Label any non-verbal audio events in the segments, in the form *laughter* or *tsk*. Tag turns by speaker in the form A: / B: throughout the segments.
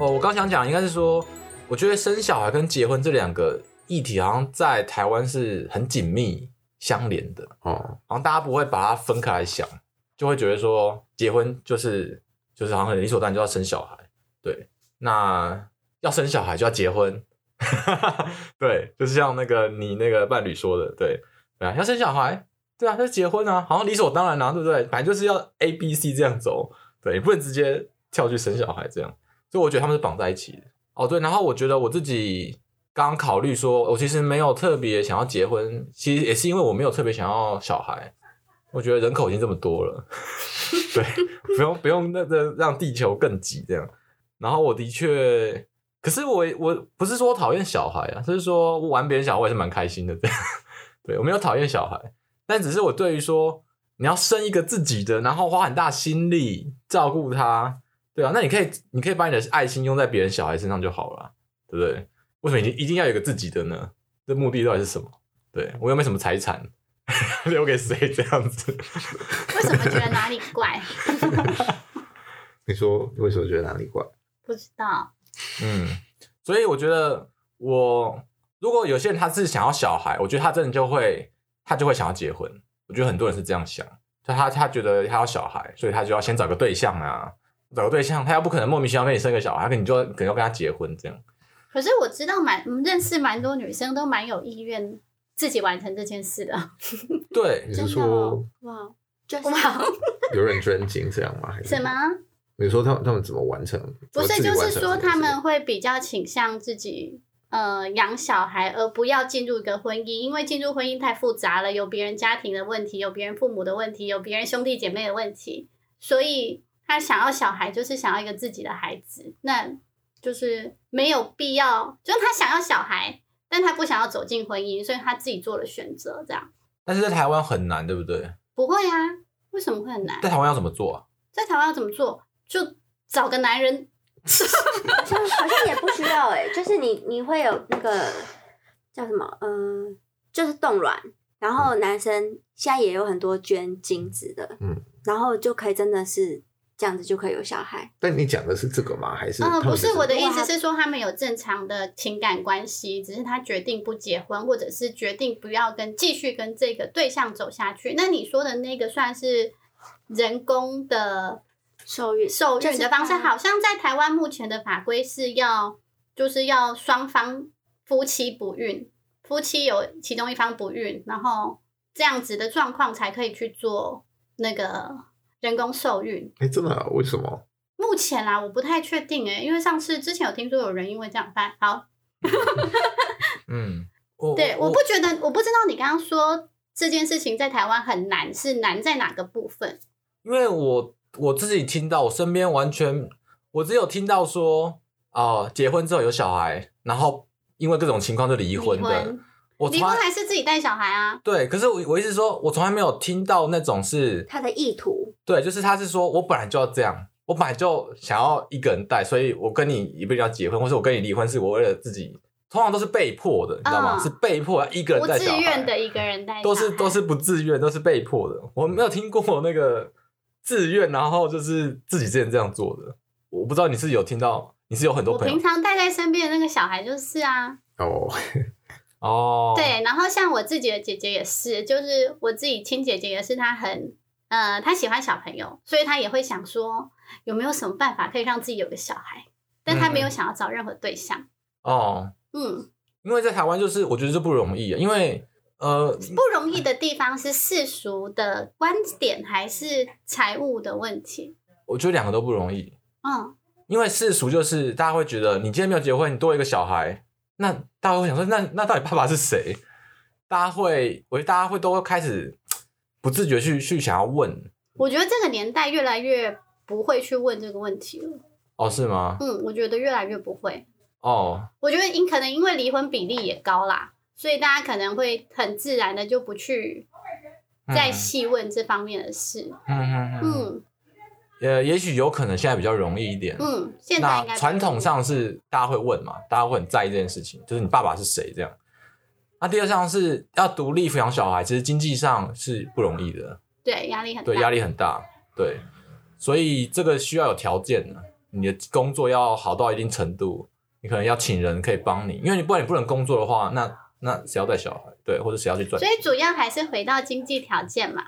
A: 哦，我刚想讲应该是说，我觉得生小孩跟结婚这两个议题好像在台湾是很紧密相连的哦，好像大家不会把它分开来想，就会觉得说结婚就是就是好像很理所当然就要生小孩，对，那要生小孩就要结婚，*laughs* 对，就是像那个你那个伴侣说的，对，对啊，要生小孩，对啊，要结婚啊，好像理所当然啊，对不对？反正就是要 A B C 这样走，对，你不能直接跳去生小孩这样。所以我觉得他们是绑在一起的哦，对。然后我觉得我自己刚刚考虑说，我其实没有特别想要结婚，其实也是因为我没有特别想要小孩。我觉得人口已经这么多了，*laughs* 对，不用不用那个让地球更挤这样。然后我的确，可是我我不是说讨厌小孩啊，就是说玩别人小孩我也是蛮开心的这样。*laughs* 对，我没有讨厌小孩，但只是我对于说你要生一个自己的，然后花很大心力照顾他。对啊，那你可以，你可以把你的爱心用在别人小孩身上就好了，对不对？为什么一定一定要有一个自己的呢？这目的到底是什么？对，我又没什么财产，*laughs* 留给谁这样子？
B: 为什么觉得哪里怪？*laughs*
C: 你说为什么觉得哪里怪？
B: 不知道。
A: 嗯，所以我觉得我如果有些人他是想要小孩，我觉得他真的就会他就会想要结婚。我觉得很多人是这样想，他他他觉得他要小孩，所以他就要先找个对象啊。找个对象，他又不可能莫名其妙跟你生个小孩，跟你就可能要跟他结婚这样。
B: 可是我知道蛮认识蛮多女生都蛮有意愿自己完成这件事的。*laughs*
A: 对，
C: 你是说
B: 哇，
C: 就是 *laughs* 有人捐精这样吗？还是
B: 什么？
C: 你说他们他们怎么完成？
B: 不是，就是说他们会比较倾向自己呃养小孩，而不要进入一个婚姻，因为进入婚姻太复杂了，有别人家庭的问题，有别人父母的问题，有别人兄弟姐妹的问题，所以。他想要小孩，就是想要一个自己的孩子，那就是没有必要。就是他想要小孩，但他不想要走进婚姻，所以他自己做了选择，这样。
A: 但是在台湾很难，对不对？
B: 不会啊，为什么会很难？
A: 在台湾要怎么做啊？
B: 在台湾要怎么做？就找个男人，*laughs*
D: 好像好像也不需要哎、欸，就是你你会有那个叫什么？嗯、呃，就是冻卵，然后男生现在也有很多捐精子的，嗯，然后就可以真的是。这样子就可以有小孩，
C: 但你讲的是这个吗？还是？
B: 嗯，不是，我的意思是说，他们有正常的情感关系，只是他决定不结婚，或者是决定不要跟继续跟这个对象走下去。那你说的那个算是人工的受孕受孕的方式？好像在台湾目前的法规是要，就是要双方夫妻不孕，夫妻有其中一方不孕，然后这样子的状况才可以去做那个。人工受孕？
C: 哎、欸，真的啊？为什么？
B: 目前啊，我不太确定哎，因为上次之前有听说有人因为这样办。好，*laughs* *laughs*
A: 嗯，
B: 对，我，不觉得，我不知道你刚刚说这件事情在台湾很难，是难在哪个部分？
A: 因为我我自己听到，我身边完全，我只有听到说，哦、呃，结婚之后有小孩，然后因为各种情况就离婚的。婚
B: 我离婚还是自己带小孩啊？
A: 对，可是我我意思是说，我从来没有听到那种是
D: 他的意图。
A: 对，就是他是说我本来就要这样，我本来就想要一个人带，所以我跟你一辈子要结婚，或是我跟你离婚，是我为了自己，通常都是被迫的，你知道吗？哦、是被迫要一个人带小孩，
B: 不自愿的一个人带，
A: 都是都是不自愿，都是被迫的。我没有听过那个自愿，然后就是自己之前这样做的。我不知道你是有听到，你是有很多朋友，
B: 我平常带在身边的那个小孩就是啊，
C: 哦。*laughs*
A: 哦，
B: 对，然后像我自己的姐姐也是，就是我自己亲姐姐也是，她很呃，她喜欢小朋友，所以她也会想说有没有什么办法可以让自己有个小孩，但她没有想要找任何对象。
A: 嗯、哦，
B: 嗯，
A: 因为在台湾就是我觉得这不容易，因为呃，
B: 不容易的地方是世俗的观点还是财务的问题？
A: 我觉得两个都不容易。
B: 嗯，
A: 因为世俗就是大家会觉得你今天没有结婚，你多一个小孩。那大家会想说，那那到底爸爸是谁？大家会，我觉得大家会都会开始 *tsk* 不自觉去去想要问。
B: 我觉得这个年代越来越不会去问这个问题了。
A: 哦，是吗？
B: 嗯，我觉得越来越不会。
A: 哦，
B: 我觉得因可能因为离婚比例也高啦，所以大家可能会很自然的就不去再细问这方面的事。
A: 嗯嗯嗯。嗯呃，也许有可能现在比较容易一点。
B: 嗯，现在应该。
A: 那传统上是大家会问嘛，大家会很在意这件事情，就是你爸爸是谁这样。那第二项是要独立抚养小孩，其实经济上是不容易的。
B: 对，压力很大。
A: 对，压力很大。对，所以这个需要有条件的，你的工作要好到一定程度，你可能要请人可以帮你，因为你不然你不能工作的话，那那谁要带小孩？对，或者谁要去赚钱？
B: 所以主要还是回到经济条件嘛。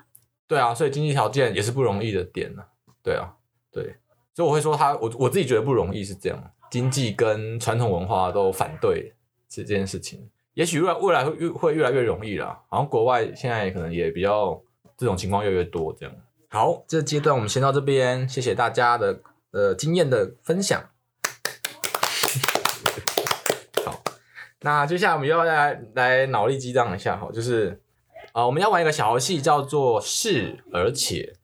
A: 对啊，所以经济条件也是不容易的点呢。对啊，对，所以我会说他，我我自己觉得不容易是这样，经济跟传统文化都反对这件事情。也许未来未来会越会越来越容易啦，好像国外现在可能也比较这种情况越来越多这样。好，这阶段我们先到这边，谢谢大家的呃经验的分享。好，那接下来我们要来来脑力激荡一下哈，就是啊、我们要玩一个小游戏，叫做是而且。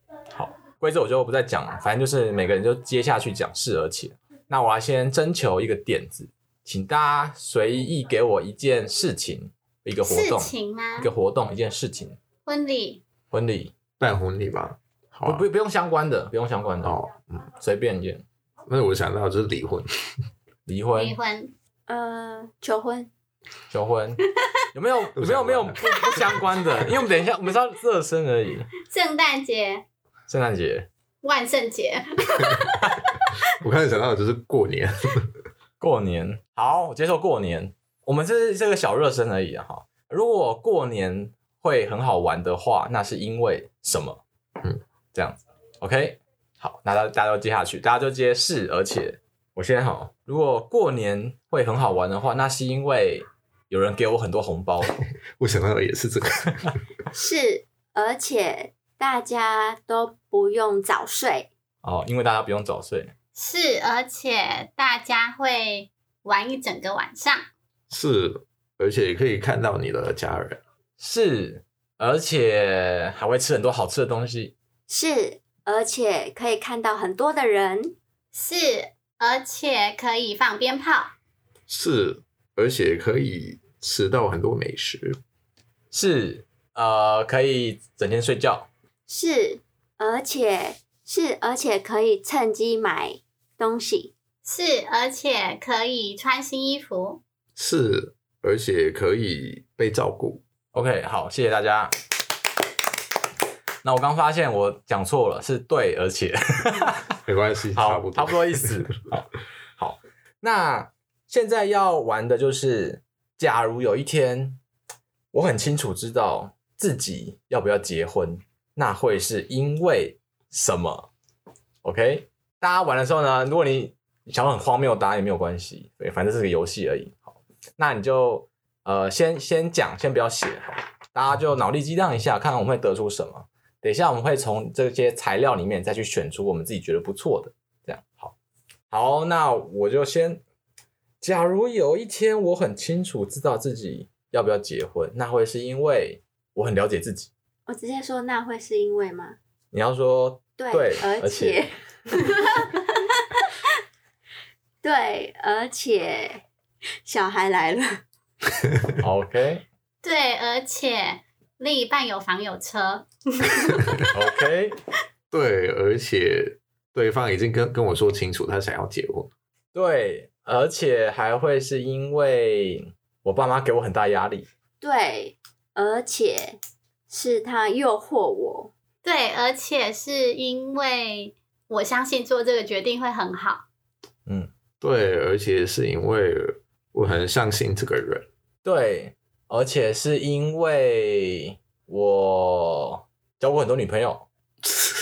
A: 好，规则我就不再讲了，反正就是每个人就接下去讲是而且。那我要先征求一个点子。请大家随意给我一件事情，一个活动，
B: 事情吗？
A: 一个活动，一件事情。
B: 婚礼，
A: 婚礼，
C: 办婚礼吧。好、啊，
A: 不不不用相关的，不用相关的
C: 哦。嗯，
A: 随便一件。
C: 那我想到就是离婚，
A: 离婚，
B: 离婚，
D: 呃，求婚，
A: 求婚，有没有 *laughs* 有没有没有不不相关的？因为我们等一下我们是要热身而已。
B: 圣诞节，
A: 圣诞节，
B: 万圣节。*laughs*
C: 我开始想到的就是过年。*laughs*
A: 过年好，我接受过年。我们这是这个小热身而已哈。如果过年会很好玩的话，那是因为什么？嗯，这样子。OK，好，那大家大家都接下去，大家就接是，而且我先好。如果过年会很好玩的话，那是因为有人给我很多红包。*laughs*
C: 我想到的也是这个。
D: 是，而且大家都不用早睡。
A: 哦，因为大家不用早睡。
B: 是，而且大家会玩一整个晚上。
C: 是，而且可以看到你的家人。
A: 是，而且还会吃很多好吃的东西。
D: 是，而且可以看到很多的人。
B: 是，而且可以放鞭炮。
C: 是，而且可以吃到很多美食。
A: 是，呃，可以整天睡觉。
D: 是，而且是，而且可以趁机买。东西
B: 是，而且可以穿新衣服。
C: 是，而且可以被照顾。
A: OK，好，谢谢大家。那我刚发现我讲错了，是对，而且 *laughs*
C: 没关系，*laughs*
A: 好，
C: 差不多，
A: 差不多意思。*laughs* 好，好，那现在要玩的就是，假如有一天我很清楚知道自己要不要结婚，那会是因为什么？OK。大家玩的时候呢，如果你想很荒谬答案也没有关系，对，反正是个游戏而已。好，那你就呃先先讲，先不要写，好大家就脑力激荡一下，看看我们会得出什么。等一下我们会从这些材料里面再去选出我们自己觉得不错的，这样好。好，那我就先，假如有一天我很清楚知道自己要不要结婚，那会是因为我很了解自己。
D: 我直接说，那会是因为吗？
A: 你要说对，
D: 对，
A: 而且。*laughs*
D: 对，而且小孩来了。*laughs*
A: OK。*laughs*
B: 对，而且另一半有房有车。
A: OK。
C: 对，而且对方已经跟跟我说清楚，他想要结婚。
A: 对，而且还会是因为我爸妈给我很大压力。
D: 对，而且是他诱惑我。
B: 对，而且是因为。我相信做这个决定会很好。
C: 嗯，对，而且是因为我很相信这个人。
A: 对，而且是因为我交过很多女朋友。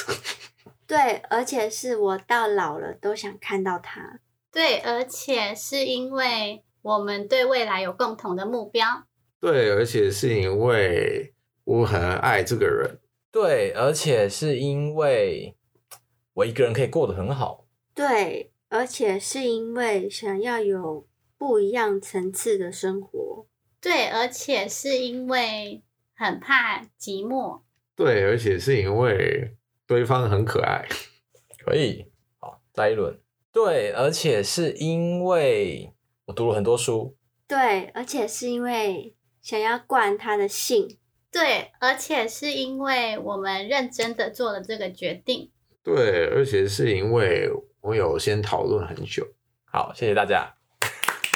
A: *laughs*
D: 对，而且是我到老了都想看到他。
B: 对，而且是因为我们对未来有共同的目标。
C: 对，而且是因为我很爱这个人。
A: 对，而且是因为。我一个人可以过得很好，
D: 对，而且是因为想要有不一样层次的生活，
B: 对，而且是因为很怕寂寞，
C: 对，而且是因为对方很可爱，*laughs*
A: 可以，好，再一轮，对，而且是因为我读了很多书，
D: 对，而且是因为想要冠他的姓，
B: 对，而且是因为我们认真的做了这个决定。
C: 对，而且是因为我有先讨论很久。
A: 好，谢谢大家。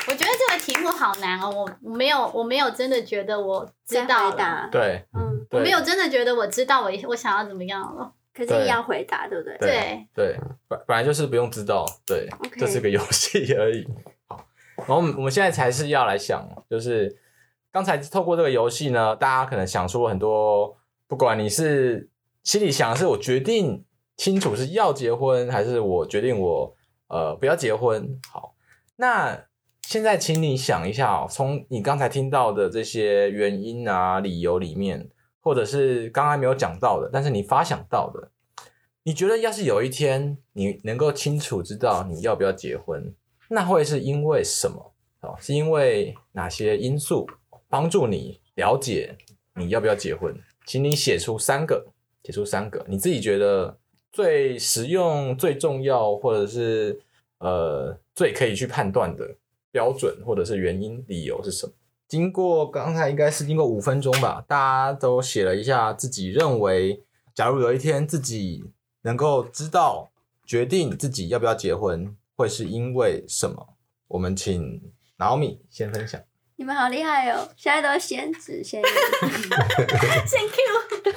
B: 我觉得这个题目好难哦，我我没有，我没有真的觉得我知道答。
A: 对，
D: 嗯，
B: 我没有真的觉得我知道我我想要怎么样了。
D: 可是你要回答，对不对？
B: 对
A: 对，本本来就是不用知道，对，okay. 这是个游戏而已。好，然后我们我们现在才是要来想，就是刚才透过这个游戏呢，大家可能想出很多，不管你是心里想的是我决定清楚是要结婚，还是我决定我呃不要结婚。好，那现在请你想一下哦，从你刚才听到的这些原因啊、理由里面。或者是刚才没有讲到的，但是你发想到的，你觉得要是有一天你能够清楚知道你要不要结婚，那会是因为什么？哦，是因为哪些因素帮助你了解你要不要结婚？请你写出三个，写出三个你自己觉得最实用、最重要，或者是呃最可以去判断的标准，或者是原因、理由是什么？经过刚才应该是经过五分钟吧，大家都写了一下自己认为，假如有一天自己能够知道决定自己要不要结婚，会是因为什么？我们请老米先分享。
D: 你们好厉害哦，现在都 *laughs* 先指先语。
B: 先 Q。对。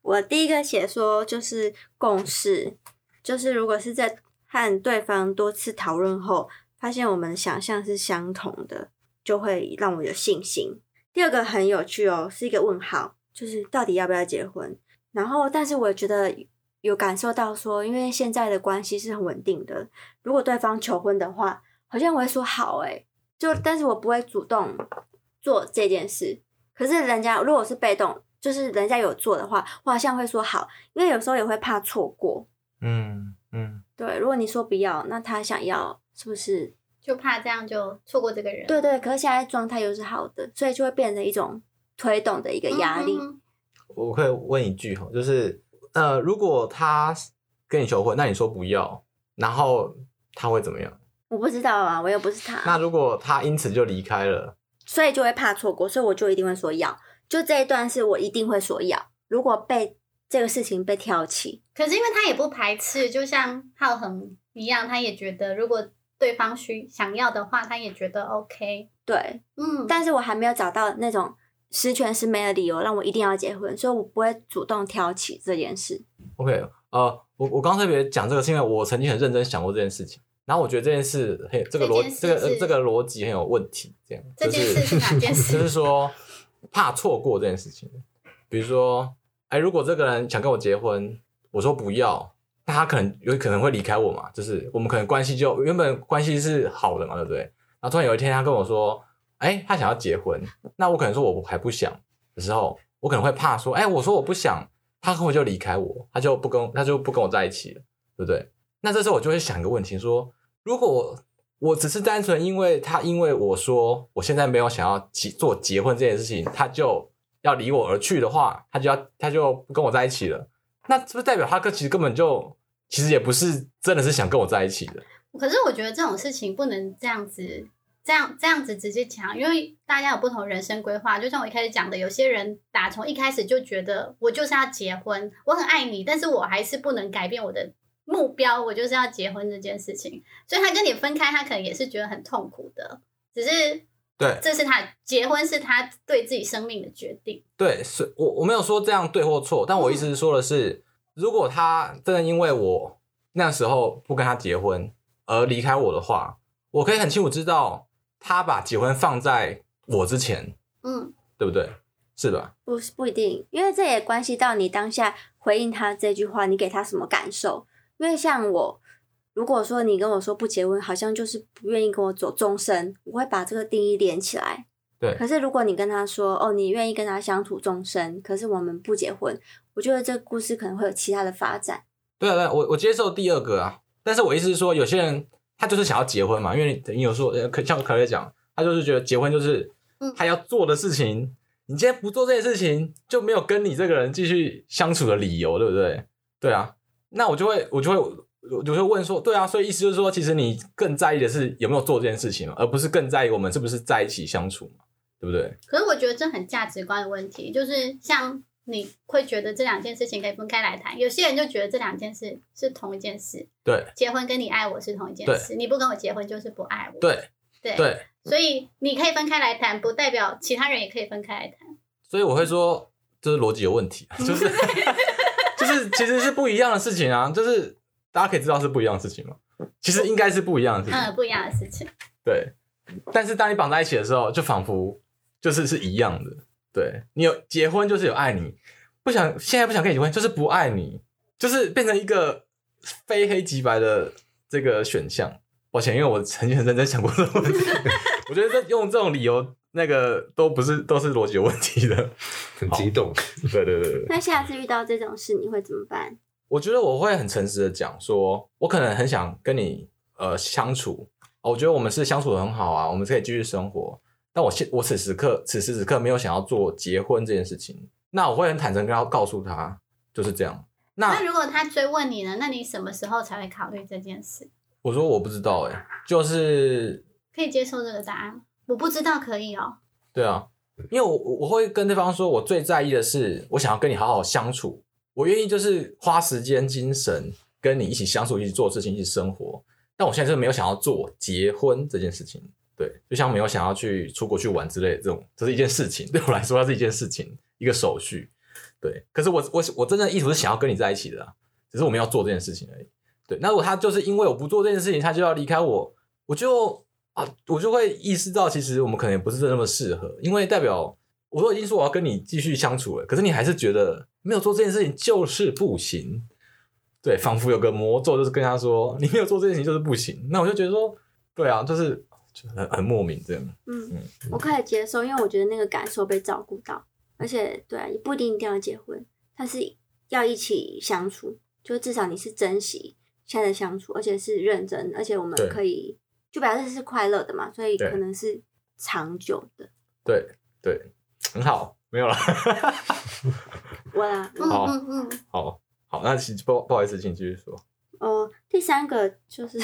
D: 我第一个写说就是共识，就是如果是在和对方多次讨论后。发现我们的想象是相同的，就会让我有信心。第二个很有趣哦，是一个问号，就是到底要不要结婚？然后，但是我觉得有感受到说，因为现在的关系是很稳定的，如果对方求婚的话，好像我会说好诶，就但是我不会主动做这件事。可是人家如果是被动，就是人家有做的话，我好像会说好，因为有时候也会怕错过。
A: 嗯嗯，
D: 对，如果你说不要，那他想要。是不是
B: 就怕这样就错过这个人？
D: 对对，可是现在状态又是好的，所以就会变成一种推动的一个压力。
B: 嗯、
A: 我可以问一句哈，就是呃，如果他跟你求婚，那你说不要，然后他会怎么样？
D: 我不知道啊，我又不是他。
A: 那如果他因此就离开了，
D: 所以就会怕错过，所以我就一定会说要。就这一段是我一定会说要。如果被这个事情被挑起，
B: 可是因为他也不排斥，就像浩恒一样，他也觉得如果。对方需想要的话，他也觉得 OK。
D: 对，
B: 嗯，
D: 但是我还没有找到那种十全十美的理由让我一定要结婚，所以我不会主动挑起这件事。
A: OK，呃，我我刚特别讲这个，是因为我曾经很认真想过这件事情，然后我觉得这件事很这个逻这个这个逻辑很有问题。这样，
B: 这件事是哪件事？
A: 就是说怕错过这件事情。比如说，哎，如果这个人想跟我结婚，我说不要。那他可能有可能会离开我嘛，就是我们可能关系就原本关系是好的嘛，对不对？然后突然有一天他跟我说，哎，他想要结婚，那我可能说我还不想的时候，我可能会怕说，哎，我说我不想，他可能就离开我，他就不跟他就不跟我在一起了，对不对？那这时候我就会想一个问题，说如果我我只是单纯因为他因为我说我现在没有想要结做结婚这件事情，他就要离我而去的话，他就要他就不跟我在一起了。那是不是代表他哥其实根本就其实也不是真的是想跟我在一起的？
B: 可是我觉得这种事情不能这样子，这样这样子直接讲，因为大家有不同人生规划。就像我一开始讲的，有些人打从一开始就觉得我就是要结婚，我很爱你，但是我还是不能改变我的目标，我就是要结婚这件事情。所以他跟你分开，他可能也是觉得很痛苦的，只是。
A: 对，
B: 这是他结婚是他对自己生命的决定。
A: 对，是我我没有说这样对或错，但我意思是说的是，嗯、如果他真的因为我那时候不跟他结婚而离开我的话，我可以很清楚知道他把结婚放在我之前，
B: 嗯，
A: 对不对？是吧？
D: 不是不一定，因为这也关系到你当下回应他这句话，你给他什么感受？因为像我。如果说你跟我说不结婚，好像就是不愿意跟我走终身，我会把这个定义连起来。
A: 对。
D: 可是如果你跟他说，哦，你愿意跟他相处终身，可是我们不结婚，我觉得这个故事可能会有其他的发展。
A: 对啊，对啊，我我接受第二个啊，但是我意思是说，有些人他就是想要结婚嘛，因为你有说，可像可乐讲，他就是觉得结婚就是他要做的事情，嗯，你今天不做这件事情，就没有跟你这个人继续相处的理由，对不对？对啊，那我就会，我就会。我就会问说，对啊，所以意思就是说，其实你更在意的是有没有做这件事情嘛，而不是更在意我们是不是在一起相处嘛，对不对？
B: 可是我觉得这很价值观的问题，就是像你会觉得这两件事情可以分开来谈，有些人就觉得这两件事是同一件事。
A: 对，结
B: 婚跟你爱我是同一件事，你不跟我结婚就是不爱我。
A: 对，
B: 对，
A: 对，
B: 所以你可以分开来谈，不代表其他人也可以分开来谈。
A: 所以我会说。这是逻辑有问题，就是 *laughs* 就是其实是不一样的事情啊，*laughs* 就是大家可以知道是不一样的事情嘛。其实应该是不一样的事情，
B: 嗯，不一样的事情。
A: 对，但是当你绑在一起的时候，就仿佛就是是一样的。对，你有结婚就是有爱你，不想现在不想跟你结婚就是不爱你，就是变成一个非黑即白的这个选项。抱歉，因为我曾经很认真想过这个问题，*laughs* 我觉得这用这种理由，那个都不是都是逻辑有问题的，*laughs*
C: 很激动。
A: 对对对对。
D: 那下次遇到这种事，你会怎么办？
A: 我觉得我会很诚实的讲，说我可能很想跟你呃相处，哦我觉得我们是相处的很好啊，我们可以继续生活。但我现我此时刻此时此刻没有想要做结婚这件事情，那我会很坦诚跟他告诉他就是这样。那
B: 那如果他追问你呢？那你什么时候才会考虑这件事？
A: 我说我不知道、欸，哎，就是
B: 可以接受这个答案。我不知道可以哦、
A: 对啊，因为我我会跟对方说，我最在意的是，我想要跟你好好相处，我愿意就是花时间、精神跟你一起相处、一起做事情、一起生活。但我现在就是没有想要做结婚这件事情，对，就像没有想要去出国去玩之类的这种，这是一件事情，对我来说它是一件事情，一个手续。对，可是我我我真正的意图是想要跟你在一起的，只是我们要做这件事情而已。对，那如果他就是因为我不做这件事情，他就要离开我，我就啊，我就会意识到，其实我们可能也不是那么适合，因为代表我都已经说我要跟你继续相处了，可是你还是觉得没有做这件事情就是不行，对，仿佛有个魔咒，就是跟他说你没有做这件事情就是不行，那我就觉得说，对啊，就是就很很莫名这样。嗯
D: 嗯，我可以接受，因为我觉得那个感受被照顾到，而且对啊，也不一定一定要结婚，但是要一起相处，就至少你是珍惜。现在的相处，而且是认真，而且我们可以就表示是快乐的嘛，所以可能是长久的。
A: 对对，很好，没有了。*laughs*
D: 我啦，*laughs*
B: 嗯嗯嗯，
A: 好好，那请不不好意思，请继续说。
D: 哦、呃，第三个就是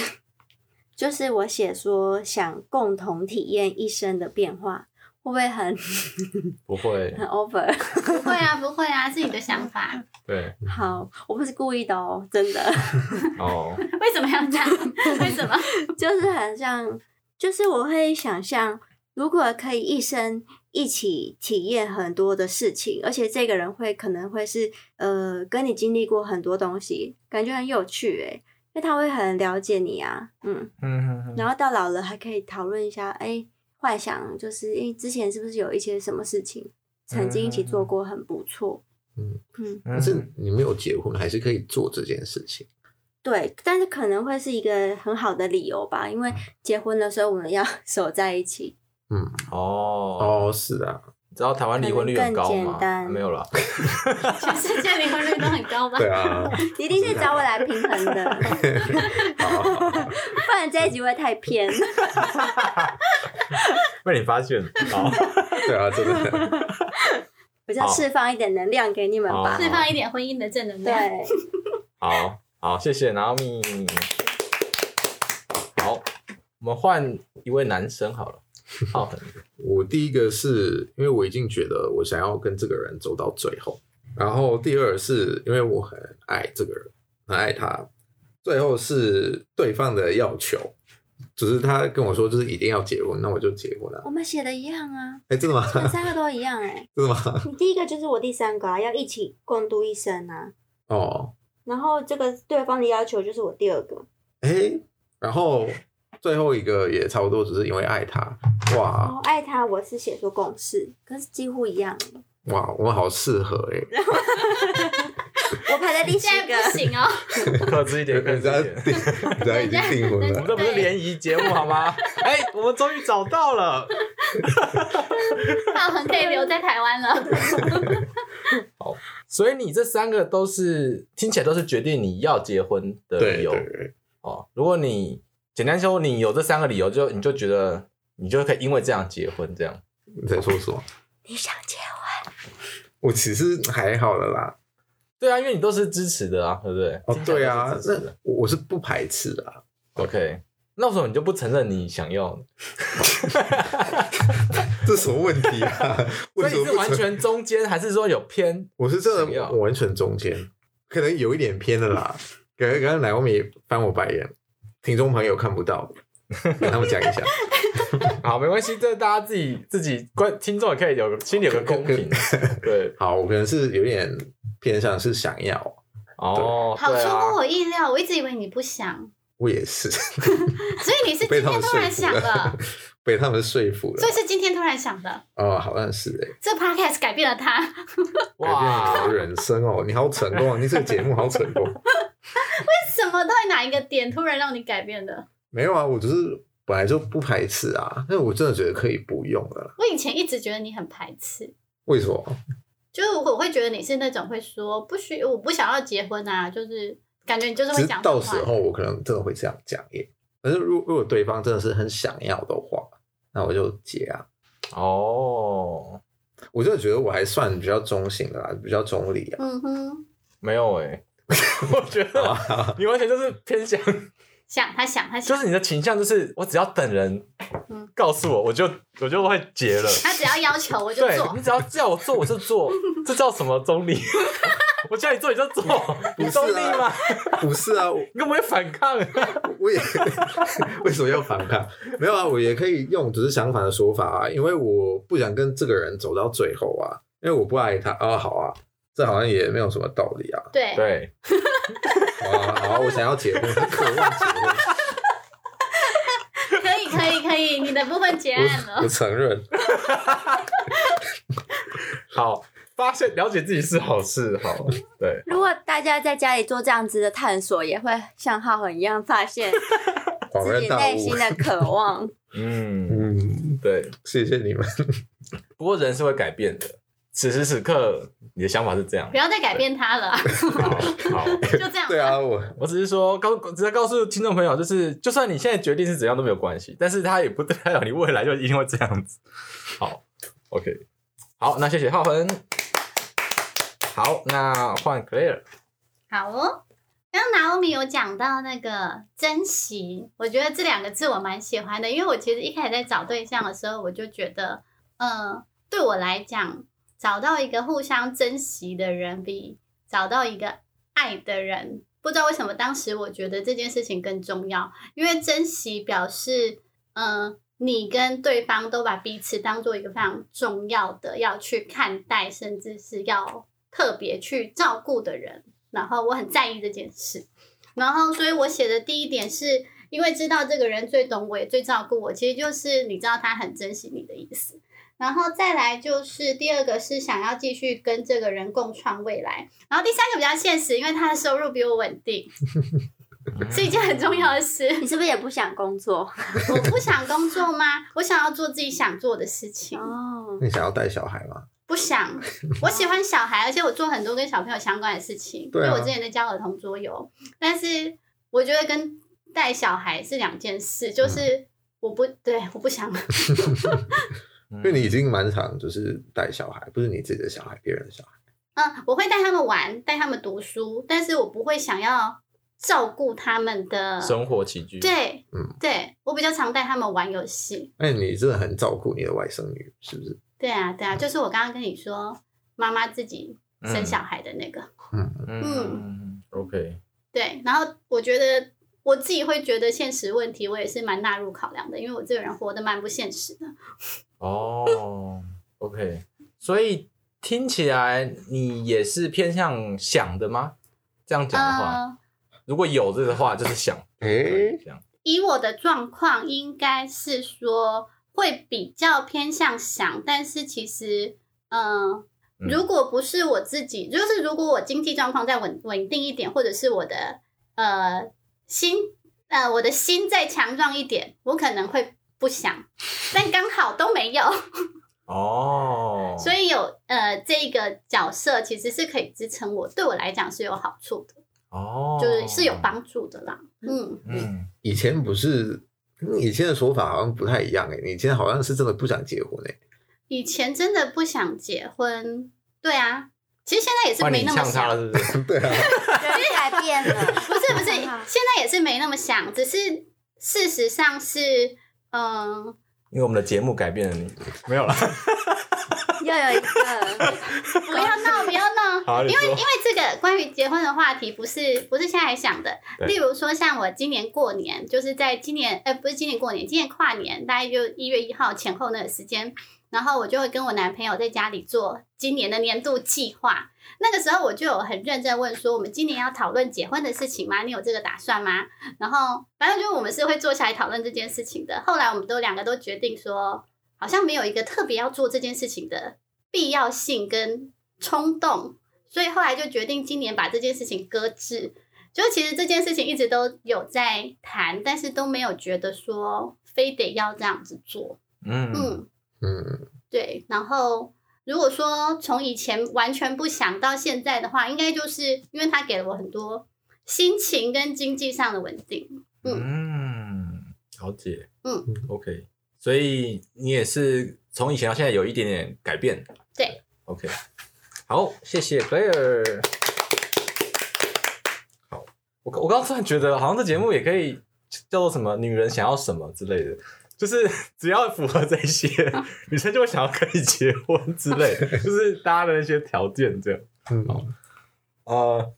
D: *laughs* 就是我写说想共同体验一生的变化。会不会很 *laughs*
A: 不会
D: 很 over？
B: 不会啊，不会啊，是你的想法。*laughs*
A: 对，
D: 好，我不是故意的哦，真的。*laughs*
A: 哦，
B: 为什么要这样？为什么？
D: 就是很像，就是我会想象，如果可以一生一起体验很多的事情，而且这个人会可能会是呃，跟你经历过很多东西，感觉很有趣诶，因为他会很了解你啊，嗯嗯，然后到老了还可以讨论一下，哎。幻想就是，因为之前是不是有一些什么事情曾经一起做过，很不错。
C: 嗯嗯，但是你没有结婚，还是可以做这件事情。
D: 对，但是可能会是一个很好的理由吧，因为结婚的时候我们要 *laughs* 守在一起。
C: 嗯，哦哦，是啊。
A: 你知道台湾离婚率很高吗？没有了，*laughs*
B: 全世界离婚率都很高吗？
C: 对啊，
D: 一定是找我来平衡的，*laughs* 不然这一集会太偏。*laughs*
A: 被你发现，好，
C: 对啊，真的。
D: 我就释放一点能量给你们吧，
B: 释放一点婚姻的正能量。
D: 对，
A: 好好，谢谢 Naomi。好，我们换一位男生好了。好，
C: 我第一个是因为我已经觉得我想要跟这个人走到最后，然后第二是因为我很爱这个人，很爱他，最后是对方的要求，只是他跟我说就是一定要结婚，那我就结婚了。
D: 我们写的一样啊，
C: 哎、欸，真的吗？
D: 我们三个都一样哎、欸，*laughs*
C: 真的吗？
D: 你第一个就是我第三个啊，要一起共度一生啊。
C: 哦，
D: 然后这个对方的要求就是我第二个，
C: 哎、欸，然后。最后一个也差不多，只是因为爱他，哇！
D: 哦、爱他，我是写出共识，可是几乎一样。
C: 哇，我们好适合哎！
D: 我排在第七个，
B: 不行哦。
A: 克制一点，克制一点。
C: 人家已经订婚了，*laughs*
A: 我们这不是联谊节目好吗？哎、欸，我们终于找到了。*laughs*
B: 浩恒可以留在台湾了。*laughs*
A: 好，所以你这三个都是听起来都是决定你要结婚的理由。哦，如果你。简单说，你有这三个理由，就你就觉得你就可以因为这样结婚，这样。
C: 你在说什么？
D: 你想结婚？
C: 我其实还好了啦。
A: 对啊，因为你都是支持的啊，对不对？
C: 哦，对啊，那我是不排斥的啊。
A: OK，那为什么你就不承认你想要？*laughs*
C: 这什么问题啊？*laughs*
A: 所以你是完全中间，还是说有偏？
C: 我是真的完全中间，可能有一点偏的啦。刚刚刚刚 Naomi 翻我白眼。听众朋友看不到，*laughs* 跟他们讲一下。*laughs*
A: 好，没关系，这大家自己自己观听众也可以有心里有个公平。对，
C: 好，我可能是有点偏向是想要。
A: 哦，
B: 好出乎我意料，我一直以为你不想。
C: 我也是，*laughs*
B: 所以你是今天突然想的，
C: 被他们说服了，
B: 所以是今天突然想的。
C: 哦，好像是哎，
B: 这 podcast 改变了他，*laughs*
C: 改变了你的人生哦，你好成功，你这个节目好成功。*laughs*
B: 为什么？到底哪一个点突然让你改变的？
C: 没有啊，我只是本来就不排斥啊，但我真的觉得可以不用了。
B: 我以前一直觉得你很排斥，
C: 为什么？
B: 就是我会觉得你是那种会说不需，我不想要结婚啊，就是。感觉你就是会讲，
C: 到时候我可能真的会这样讲耶。可是如如果对方真的是很想要的话，那我就结啊。
A: 哦，
C: 我就觉得我还算比较中性的啦，比较中立啊。
B: 嗯哼，
A: 没有哎、欸，*laughs* 我觉得你完全就是偏向
B: 想他想他想，
A: 就是你的倾向就是我只要等人告诉我，我就我就会结了。
B: 他只要要求我就做，
A: 你只要叫我做我就做，*laughs* 这叫什么中立？*laughs* 我叫你做你就做，你中立吗？
C: 不是啊，*laughs*
A: 你根本会反抗。
C: 我也为什么要反抗？没有啊，我也可以用只是相反的说法啊，因为我不想跟这个人走到最后啊，因为我不爱他啊。好啊，这好像也没有什么道理啊。
B: 对
A: 对。
C: 好啊，好啊，我想要结婚，渴望结婚。
B: 可以可以可以，你的部分结案了。
C: 我，我承认。*laughs*
A: 好。发现了解自己是好事，好对。
D: 如果大家在家里做这样子的探索，也会像浩恒一样发现自己内心的渴望。
A: 嗯嗯，对，
C: 谢谢你们。*laughs*
A: 不过人是会改变的，此时此刻你的想法是这样，
B: 不要再改变他了。
A: 好，好，*laughs*
B: 就这样。
C: 对啊，我 *laughs*
A: 我只是说告，只是告诉听众朋友，就是就算你现在决定是怎样都没有关系，但是他也不代表你未来就一定会这样子。好，OK，好，那谢谢浩恒。好，那换 Claire。
B: 好哦，刚刚 Naomi 有讲到那个珍惜，我觉得这两个字我蛮喜欢的，因为我其实一开始在找对象的时候，我就觉得，嗯、呃，对我来讲，找到一个互相珍惜的人，比找到一个爱的人，不知道为什么，当时我觉得这件事情更重要，因为珍惜表示，嗯、你跟对方都把彼此当做一个非常重要的要去看待，甚至是要。特别去照顾的人，然后我很在意这件事，然后所以我写的第一点是因为知道这个人最懂我，也最照顾我，其实就是你知道他很珍惜你的意思。然后再来就是第二个是想要继续跟这个人共创未来，然后第三个比较现实，因为他的收入比我稳定，*laughs* 是一件很重要的事。
D: 你是不是也不想工作？*laughs*
B: 我不想工作吗？我想要做自己想做的事情。
D: 哦，
C: 你想要带小孩吗？
B: 不想，*laughs* 我喜欢小孩，而且我做很多跟小朋友相关的事情。因为我之前在教儿童桌游，但是我觉得跟带小孩是两件事，就是我不对，我不想。
C: 因为你已经蛮常就是带小孩，不是你自己的小孩，别人的小孩。
B: 嗯，我会带他们玩，带他们读书，但是我不会想要照顾他们的
A: 生活起居。
B: 对，嗯，对，我比较常带他们玩游戏。
C: 哎，你真的很照顾你的外甥女，是不是？
B: 对啊，对啊，就是我刚刚跟你说，妈妈自己生小孩的那个，
A: 嗯嗯嗯，OK，
B: 对，然后我觉得我自己会觉得现实问题，我也是蛮纳入考量的，因为我这个人活得蛮不现实的。
A: 哦，OK，所以听起来你也是偏向想的吗？这样讲的话，呃、如果有这个话，就是想，诶，这样。
B: 以我的状况，应该是说。会比较偏向想，但是其实，呃、嗯，如果不是我自己，就是如果我经济状况再稳稳定一点，或者是我的呃心呃我的心再强壮一点，我可能会不想，但刚好都没有 *laughs*
A: 哦，
B: 所以有呃这个角色其实是可以支撑我，对我来讲是有好处的
A: 哦，
B: 就是是有帮助的啦，嗯
C: 嗯，以前不是。以前的说法好像不太一样哎，你以前好像是真的不想结婚哎。
B: 以前真的不想结婚，对啊，其实现在也是没那么想，
A: 是不是？*laughs*
C: 对啊，
D: 变了，*laughs*
B: 不是不是，*laughs* 现在也是没那么想，只是事实上是，嗯，
A: 因为我们的节目改变了你，没有了，*laughs*
D: 又有一个，
B: 不要闹，不要
A: 闹，
B: 因为因为这个关于结婚的话题不是不是现在想的。例如说，像我今年过年，就是在今年呃不是今年过年，今年跨年，大概就一月一号前后那个时间，然后我就会跟我男朋友在家里做今年的年度计划。那个时候我就有很认真问说，我们今年要讨论结婚的事情吗？你有这个打算吗？然后反正就我们是会坐下来讨论这件事情的。后来我们都两个都决定说，好像没有一个特别要做这件事情的必要性跟冲动，所以后来就决定今年把这件事情搁置。就其实这件事情一直都有在谈，但是都没有觉得说非得要这样子做。
A: 嗯嗯
C: 嗯，
B: 对，然后。如果说从以前完全不想到现在的话，应该就是因为他给了我很多心情跟经济上的稳定。嗯，
A: 嗯，了解。
B: 嗯
A: ，OK。所以你也是从以前到现在有一点点改变。
B: 对
A: ，OK。好，谢谢 Claire。好，我我刚刚突然觉得，好像这节目也可以叫做什么“女人想要什么”之类的。就是 *laughs* 只要符合这些，女生就会想要跟你结婚之类的，就是大家的那些条件这样。嗯，呃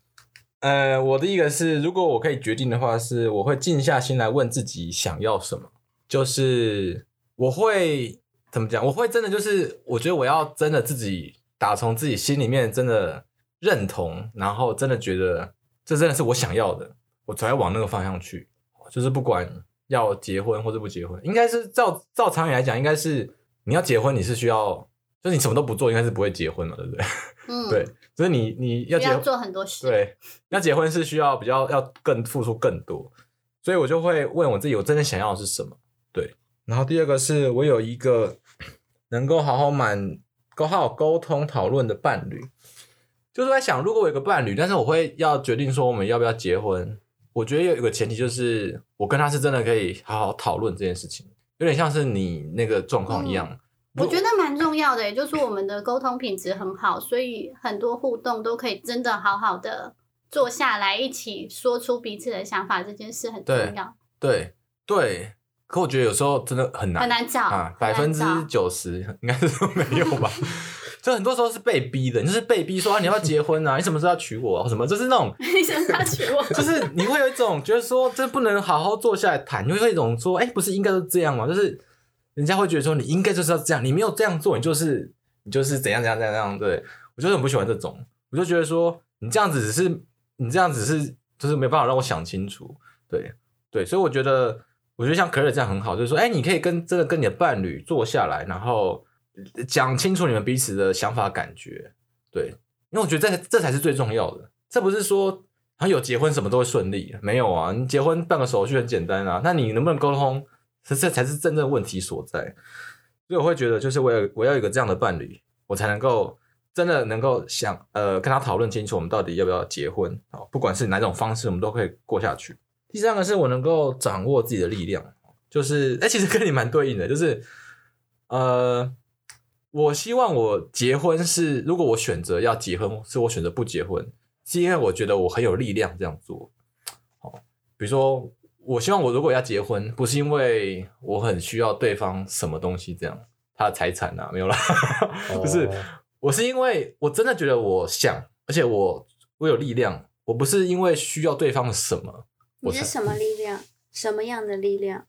A: 呃，我的一个是，如果我可以决定的话，是我会静下心来问自己想要什么。就是我会怎么讲？我会真的就是，我觉得我要真的自己打从自己心里面真的认同，然后真的觉得这真的是我想要的，我才会往那个方向去。就是不管。要结婚或者不结婚，应该是照照常理来讲，应该是你要结婚，你是需要，就是你什么都不做，应该是不会结婚嘛，对不对？*laughs*
B: 嗯，
A: 对，所以你你要结
B: 要做很多事，
A: 对，要结婚是需要比较要更付出更多，所以我就会问我自己，我真正想要的是什么？对，然后第二个是我有一个能够好好满够好好沟通讨论的伴侣，就是在想，如果我有个伴侣，但是我会要决定说我们要不要结婚。我觉得有一个前提就是，我跟他是真的可以好好讨论这件事情，有点像是你那个状况一样。嗯、
B: 我觉得蛮重要的，也就是我们的沟通品质很好，所以很多互动都可以真的好好的坐下来一起说出彼此的想法，这件事很重要。
A: 对对对，可我觉得有时候真的很难
B: 很难找啊，
A: 百分之九十应该是都没有吧。所以很多时候是被逼的，你就是被逼说啊，你要结婚啊？*laughs* *laughs* 你什么时候要娶我？什么就是那种
B: 你什么时候要娶我？
A: 就是你会有一种觉得说，这不能好好坐下来谈，你会有一种说，哎、欸，不是应该都这样吗？就是人家会觉得说，你应该就是要这样，你没有这样做，你就是你就是怎样怎样怎样怎样。对，我就很不喜欢这种，我就觉得说，你这样子只是你这样子是就是没办法让我想清楚。对对，所以我觉得我觉得像 Claire 这样很好，就是说，哎、欸，你可以跟真的跟你的伴侣坐下来，然后。讲清楚你们彼此的想法、感觉，对，因为我觉得这这才是最重要的。这不是说他有结婚什么都会顺利，没有啊。你结婚办个手续很简单啊，那你能不能沟通，这这才是真正问题所在。所以我会觉得，就是我要我要有一个这样的伴侣，我才能够真的能够想呃跟他讨论清楚，我们到底要不要结婚啊？不管是哪种方式，我们都可以过下去。第三个是我能够掌握自己的力量，就是哎，其实跟你蛮对应的，就是呃。我希望我结婚是，如果我选择要结婚，是我选择不结婚，是因为我觉得我很有力量这样做。好，比如说，我希望我如果要结婚，不是因为我很需要对方什么东西这样，他的财产啊，没有啦，*laughs* 不是，我是因为我真的觉得我想，而且我我有力量，我不是因为需要对方的什么。
D: 你是什么力量？什么样的力量？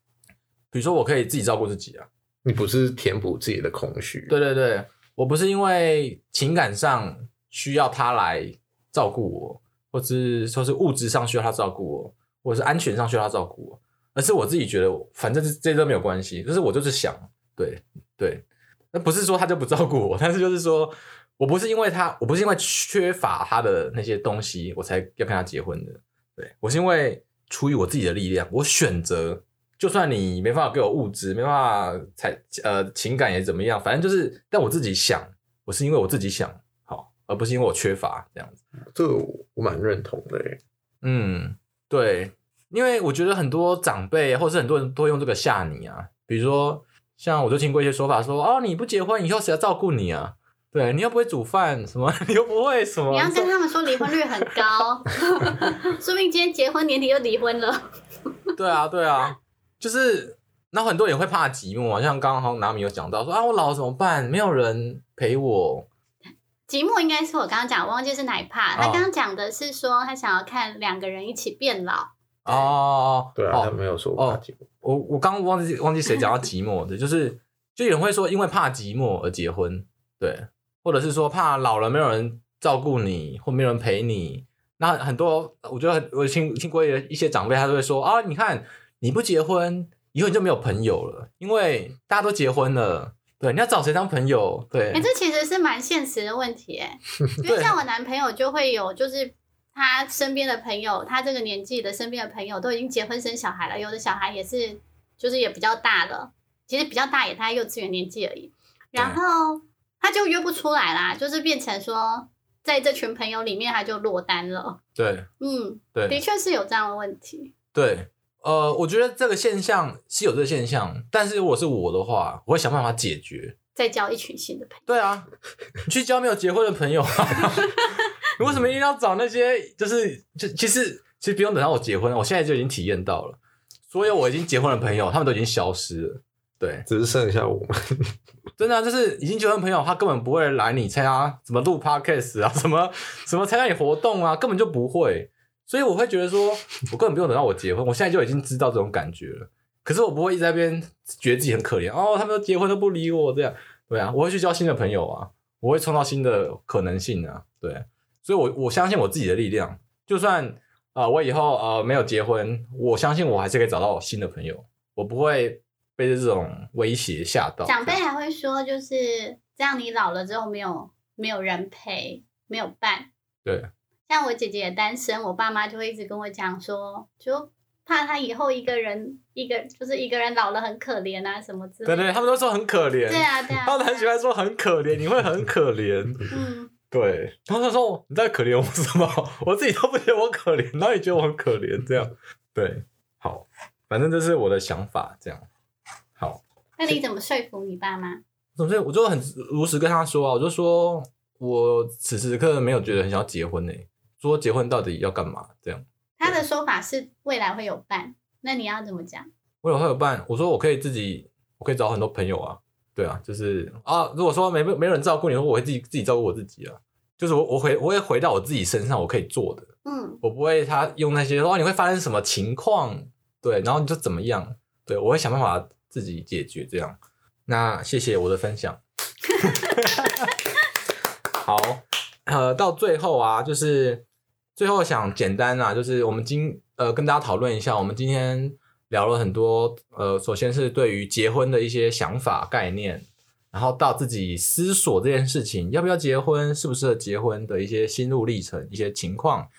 A: 比如说，我可以自己照顾自己啊。
C: 你不是填补自己的空虚？
A: 对对对，我不是因为情感上需要他来照顾我，或是说是物质上需要他照顾我，或者是安全上需要他照顾我，而是我自己觉得，反正这这都没有关系，就是我就是想，对对，那不是说他就不照顾我，但是就是说我不是因为他，我不是因为缺乏他的那些东西，我才要跟他结婚的，对，我是因为出于我自己的力量，我选择。就算你没办法给我物质，没办法才呃情感也怎么样，反正就是，但我自己想，我是因为我自己想好，而不是因为我缺乏这样子。
C: 这个我蛮认同的诶。
A: 嗯，对，因为我觉得很多长辈或是很多人都会用这个吓你啊，比如说像我就听过一些说法说，哦，你不结婚以后谁要照顾你啊？对，你又不会煮饭什么，*laughs* 你又不会什么，
B: 你要跟他们说离婚率很高，*laughs* 说不定今天结婚年底又离婚了。
A: 对啊，对啊。就是，那很多人也会怕寂寞啊，像刚刚好像拿米有讲到说啊，我老了怎么办？没有人陪我。
B: 寂寂寞应该是我刚刚讲，我忘记是哪一 part。他刚刚讲的是说他想要看两个人一起变老。
A: 哦，
C: 对啊，他没有说我怕寂寞。
A: 我我刚忘记忘记谁讲到寂寞的，就是就有人会说因为怕寂寞而结婚，对，或者是说怕老了没有人照顾你或没有人陪你。那很多我觉得我听听过一些长辈，他都会说啊，你看你不结婚，以后你就没有朋友了，因为大家都结婚了。对，你要找谁当朋友？对，
B: 哎、欸，这其实是蛮现实的问题，哎，*laughs* 因为像我男朋友就会有，就是他身边的朋友，他这个年纪的身边的朋友都已经结婚生小孩了，有的小孩也是，就是也比较大了，其实比较大也他幼稚园年纪而已，然后他就约不出来啦，就是变成说，在这群朋友里面他就落单了。
A: 对，
B: 嗯，
A: 对，
B: 的确是有这样的问题。
A: 对。呃，我觉得这个现象是有这个现象，但是如果是我的话，我会想办法解决。
B: 再交一群新的朋友。
A: 对啊，你去交没有结婚的朋友啊。*laughs* 你为什么一定要找那些？就是就其实其实不用等到我结婚，我现在就已经体验到了，所有我已经结婚的朋友，他们都已经消失了。对，
C: 只是剩下我们。
A: 真的啊，就是已经结婚的朋友，他根本不会来你参加什么录 podcast 啊，什么什么参加你活动啊，根本就不会。所以我会觉得说，我根本不用等到我结婚，我现在就已经知道这种感觉了。可是我不会一直在那边觉得自己很可怜哦，他们都结婚都不理我这样，对啊，我会去交新的朋友啊，我会创造新的可能性啊，对。所以我我相信我自己的力量，就算啊、呃、我以后呃没有结婚，我相信我还是可以找到新的朋友，我不会被这种威胁吓到。
B: 长辈还会说，就是这样，你老了之后没有没有人陪，没有伴，
A: 对。
B: 像我姐姐也单身，我爸妈就会一直跟我讲说，就怕她以后一个人，一个就是一个人老了很可怜啊什么之类的。
A: 对对，他们都说很可怜。
B: 对啊 *laughs* 对啊，
A: 他们很喜欢说很可怜，你会很可怜。
B: 嗯，*laughs*
A: 对。然后他说你在可怜我什么？*laughs* 我自己都不觉得我可怜，然后你觉得我很可怜？这样。对，好，反正这是我的想法，这样。好。
B: 那你怎么说服你爸妈？
A: 总之，我就很如实跟他说啊，我就说我此时此刻没有觉得很想要结婚呢、欸。说结婚到底要干嘛？这样，
B: 他的说法是未来会有伴，那你要怎么讲？
A: 未来会有伴，我说我可以自己，我可以找很多朋友啊，对啊，就是啊，如果说没没人照顾你，我会自己自己照顾我自己啊，就是我我回我会回到我自己身上，我可以做的，
B: 嗯，我
A: 不会他用那些说你会发生什么情况，对，然后你就怎么样，对，我会想办法自己解决这样。那谢谢我的分享，*laughs* 好，呃，到最后啊，就是。最后想简单啊，就是我们今呃跟大家讨论一下，我们今天聊了很多呃，首先是对于结婚的一些想法概念，然后到自己思索这件事情要不要结婚，适不适合结婚的一些心路历程、一些情况，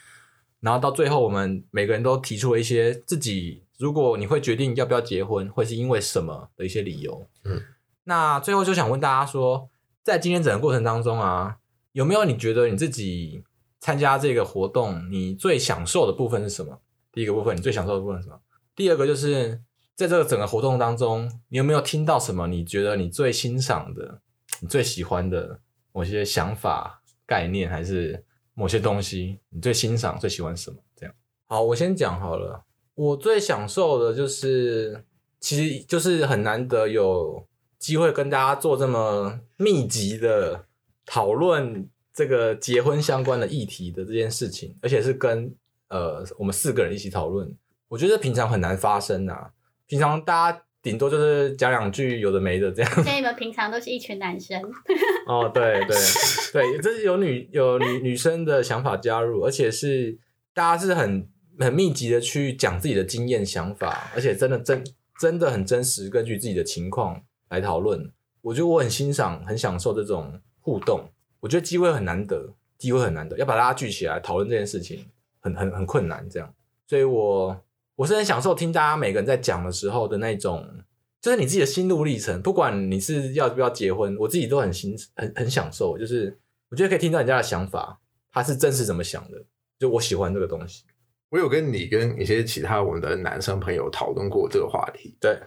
A: 然后到最后我们每个人都提出了一些自己如果你会决定要不要结婚，会是因为什么的一些理由。嗯，那最后就想问大家说，在今天整个过程当中啊，有没有你觉得你自己？参加这个活动，你最享受的部分是什么？第一个部分，你最享受的部分是什么？第二个就是在这个整个活动当中，你有没有听到什么？你觉得你最欣赏的、你最喜欢的某些想法、概念，还是某些东西？你最欣赏、最喜欢什么？这样。好，我先讲好了。我最享受的就是，其实就是很难得有机会跟大家做这么密集的讨论。这个结婚相关的议题的这件事情，而且是跟呃我们四个人一起讨论，我觉得平常很难发生啊。平常大家顶多就是讲两句有的没的这样。
B: 所以你们平常都是一群男生。*laughs*
A: 哦，对对对，这是有女有女女生的想法加入，而且是大家是很很密集的去讲自己的经验想法，而且真的真真的很真实，根据自己的情况来讨论。我觉得我很欣赏，很享受这种互动。我觉得机会很难得，机会很难得，要把大家聚起来讨论这件事情，很很很困难。这样，所以我我是很享受听大家每个人在讲的时候的那种，就是你自己的心路历程。不管你是要不要结婚，我自己都很欣很很享受。就是我觉得可以听到人家的想法，他是真实怎么想的。就我喜欢这个东西。
C: 我有跟你跟一些其他我们的男生朋友讨论过这个话题。
A: 对。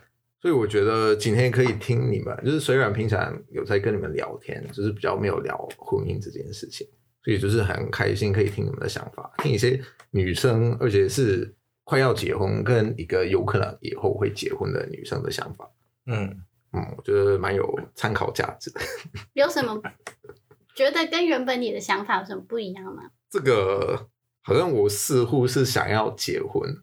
C: 所以我觉得今天可以听你们，就是虽然平常有在跟你们聊天，就是比较没有聊婚姻这件事情，所以就是很开心可以听你们的想法，听一些女生，而且是快要结婚跟一个有可能以后会结婚的女生的想法。嗯嗯，我觉得蛮有参考价值的。
B: 有什么觉得跟原本你的想法有什么不一样吗？
C: 这个好像我似乎是想要结婚，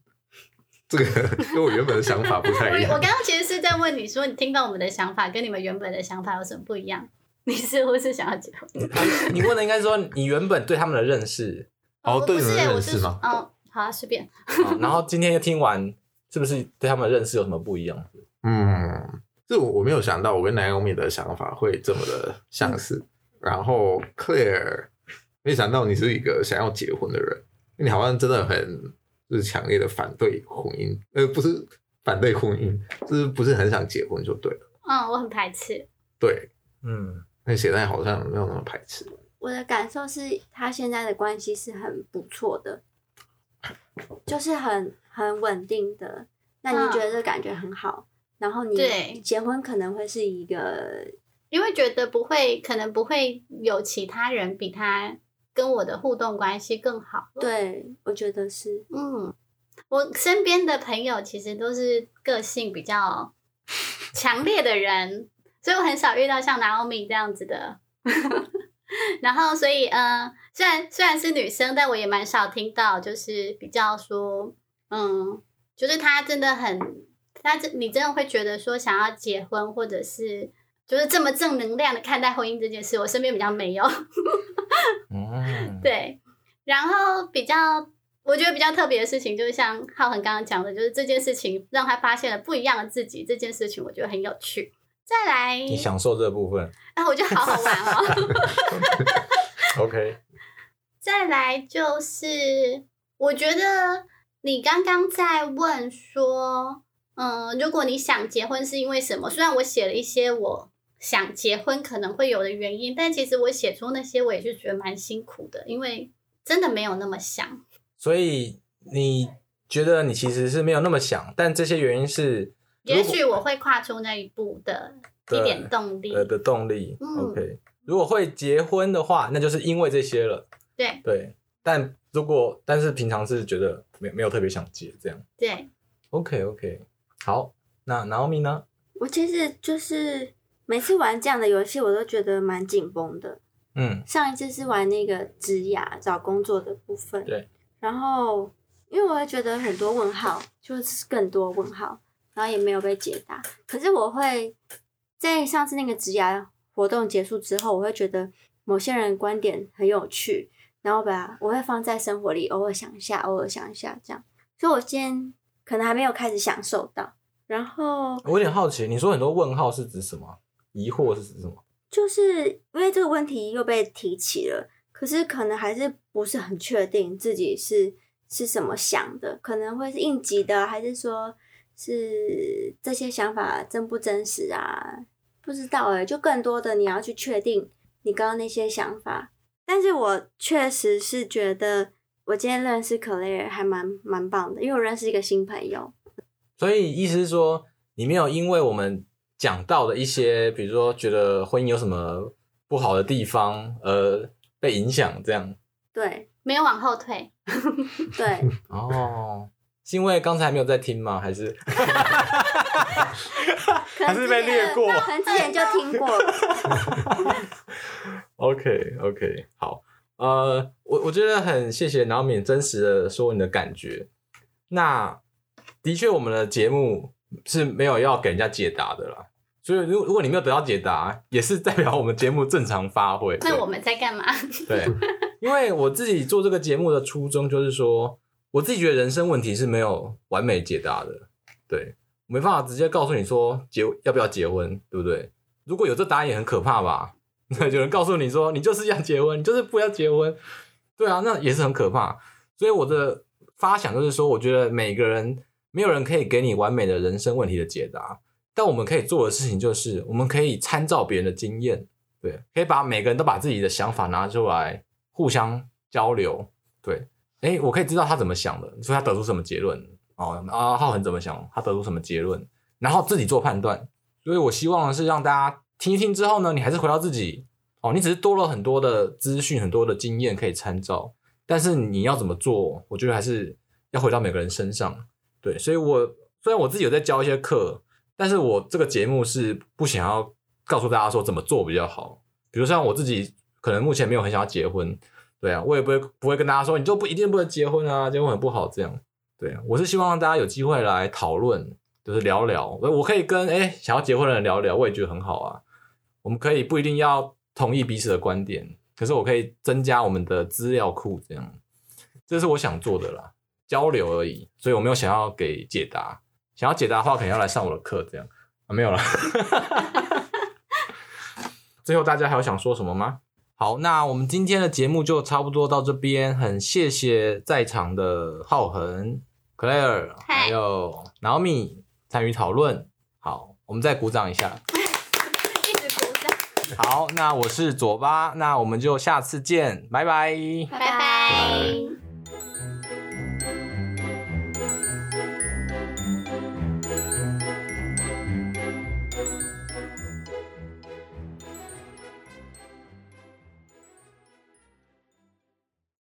C: 这个 *laughs* 跟我原本的想法不太一样。
B: 我刚刚其实是在问你说，你听到我们的想法跟你们原本的想法有什么不一样？你似乎是想要结婚。*laughs*
A: 你问的应该是说你原本对他们的认识。
C: 哦，对你们
B: 的
C: 认识吗？
B: 哦，好啊，随便。*laughs*
A: 然后今天又听完，是不是对他们的认识有什么不一样？
C: 嗯，这我我没有想到，我跟 Naomi 的想法会这么的相似。嗯、然后 Claire，没想到你是一个想要结婚的人，你好像真的很就是强烈的反对婚姻，呃，不是反对婚姻，就是不是很想结婚就对了。
B: 嗯，我很排斥。
C: 对，
A: 嗯，
C: 那现在好像没有那么排斥。
D: 我的感受是他现在的关系是很不错的，就是很很稳定的。那你觉得这感觉很好？然后你结婚可能会是一个，
B: 因为觉得不会，可能不会有其他人比他跟我的互动关系更好。
D: 对，我觉得是。
B: 嗯，我身边的朋友其实都是个性比较强烈的人，所以我很少遇到像 Naomi 这样子的。*laughs* 然后，所以，嗯，虽然虽然是女生，但我也蛮少听到，就是比较说，嗯，就是他真的很。她真你真的会觉得说想要结婚，或者是就是这么正能量的看待婚姻这件事？我身边比较没有。*laughs*
A: 嗯，
B: 对。然后比较我觉得比较特别的事情，就是像浩恒刚刚讲的，就是这件事情让他发现了不一样的自己。这件事情我觉得很有趣。再来，
A: 你享受这部分？
B: 啊，我觉得好好玩哦。*laughs* *laughs*
A: OK。
B: 再来就是，我觉得你刚刚在问说。嗯，如果你想结婚是因为什么？虽然我写了一些我想结婚可能会有的原因，但其实我写出那些我也是觉得蛮辛苦的，因为真的没有那么想。
A: 所以你觉得你其实是没有那么想，但这些原因是，
B: 也许我会跨出那一步的一点动力。
A: 的的动力。嗯，OK。如果会结婚的话，那就是因为这些了。
B: 对
A: 对，但如果但是平常是觉得没没有特别想结这样。
B: 对
A: ，OK OK。好，那 Naomi 呢？
D: 我其实就是每次玩这样的游戏，我都觉得蛮紧绷的。
A: 嗯，
D: 上一次是玩那个职涯找工作的部分，
A: 对。
D: 然后因为我会觉得很多问号，就是更多问号，然后也没有被解答。可是我会在上次那个职涯活动结束之后，我会觉得某些人观点很有趣，然后把我会放在生活里，偶尔想一下，偶尔想一下，这样。所以我今天可能还没有开始享受到。然后
A: 我有点好奇，你说很多问号是指什么？疑惑是指什么？
D: 就是因为这个问题又被提起了，可是可能还是不是很确定自己是是什么想的，可能会是应急的，还是说是这些想法真不真实啊？不知道哎，就更多的你要去确定你刚刚那些想法。但是我确实是觉得我今天认识 Claire 还蛮蛮棒的，因为我认识一个新朋友。
A: 所以意思是说，你没有因为我们讲到的一些，比如说觉得婚姻有什么不好的地方呃被影响，这样？
D: 对，
B: 没有往后退。*laughs*
D: 对。
A: 哦，是因为刚才没有在听吗？还是？*laughs* 还是被略过？
D: 可能之前就听过。
A: OK OK，好，呃，我我觉得很谢谢 Naomi 真实的说你的感觉，那。的确，我们的节目是没有要给人家解答的啦，所以如如果你没有得到解答，也是代表我们节目正常发挥。
B: 那我们在干嘛？*laughs*
A: 对，因为我自己做这个节目的初衷就是说，我自己觉得人生问题是没有完美解答的，对，没办法直接告诉你说结要不要结婚，对不对？如果有这答案也很可怕吧？*laughs* 对，有人告诉你说你就是要结婚，你就是不要结婚，对啊，那也是很可怕。所以我的发想就是说，我觉得每个人。没有人可以给你完美的人生问题的解答，但我们可以做的事情就是，我们可以参照别人的经验，对，可以把每个人都把自己的想法拿出来互相交流，对，诶，我可以知道他怎么想的，说他得出什么结论，哦，啊，浩恒怎么想，他得出什么结论，然后自己做判断。所以我希望是让大家听一听之后呢，你还是回到自己，哦，你只是多了很多的资讯，很多的经验可以参照，但是你要怎么做，我觉得还是要回到每个人身上。对，所以我虽然我自己有在教一些课，但是我这个节目是不想要告诉大家说怎么做比较好。比如像我自己可能目前没有很想要结婚，对啊，我也不会不会跟大家说你就不一定不能结婚啊，结婚很不好这样，对啊，我是希望大家有机会来讨论，就是聊聊，我可以跟哎想要结婚的人聊聊，我也觉得很好啊，我们可以不一定要同意彼此的观点，可是我可以增加我们的资料库，这样，这是我想做的啦，交流而已，所以我没有想要给解答，想要解答的话，可能要来上我的课，这样啊，没有了。*laughs* 最后，大家还有想说什么吗？好，那我们今天的节目就差不多到这边。很谢谢在场的浩恒、Claire 还有 Naomi 参与讨论。好，我们再鼓掌一下，*laughs*
B: 一直鼓掌。
A: 好，那我是左巴，那我们就下次见，拜拜，
B: 拜拜。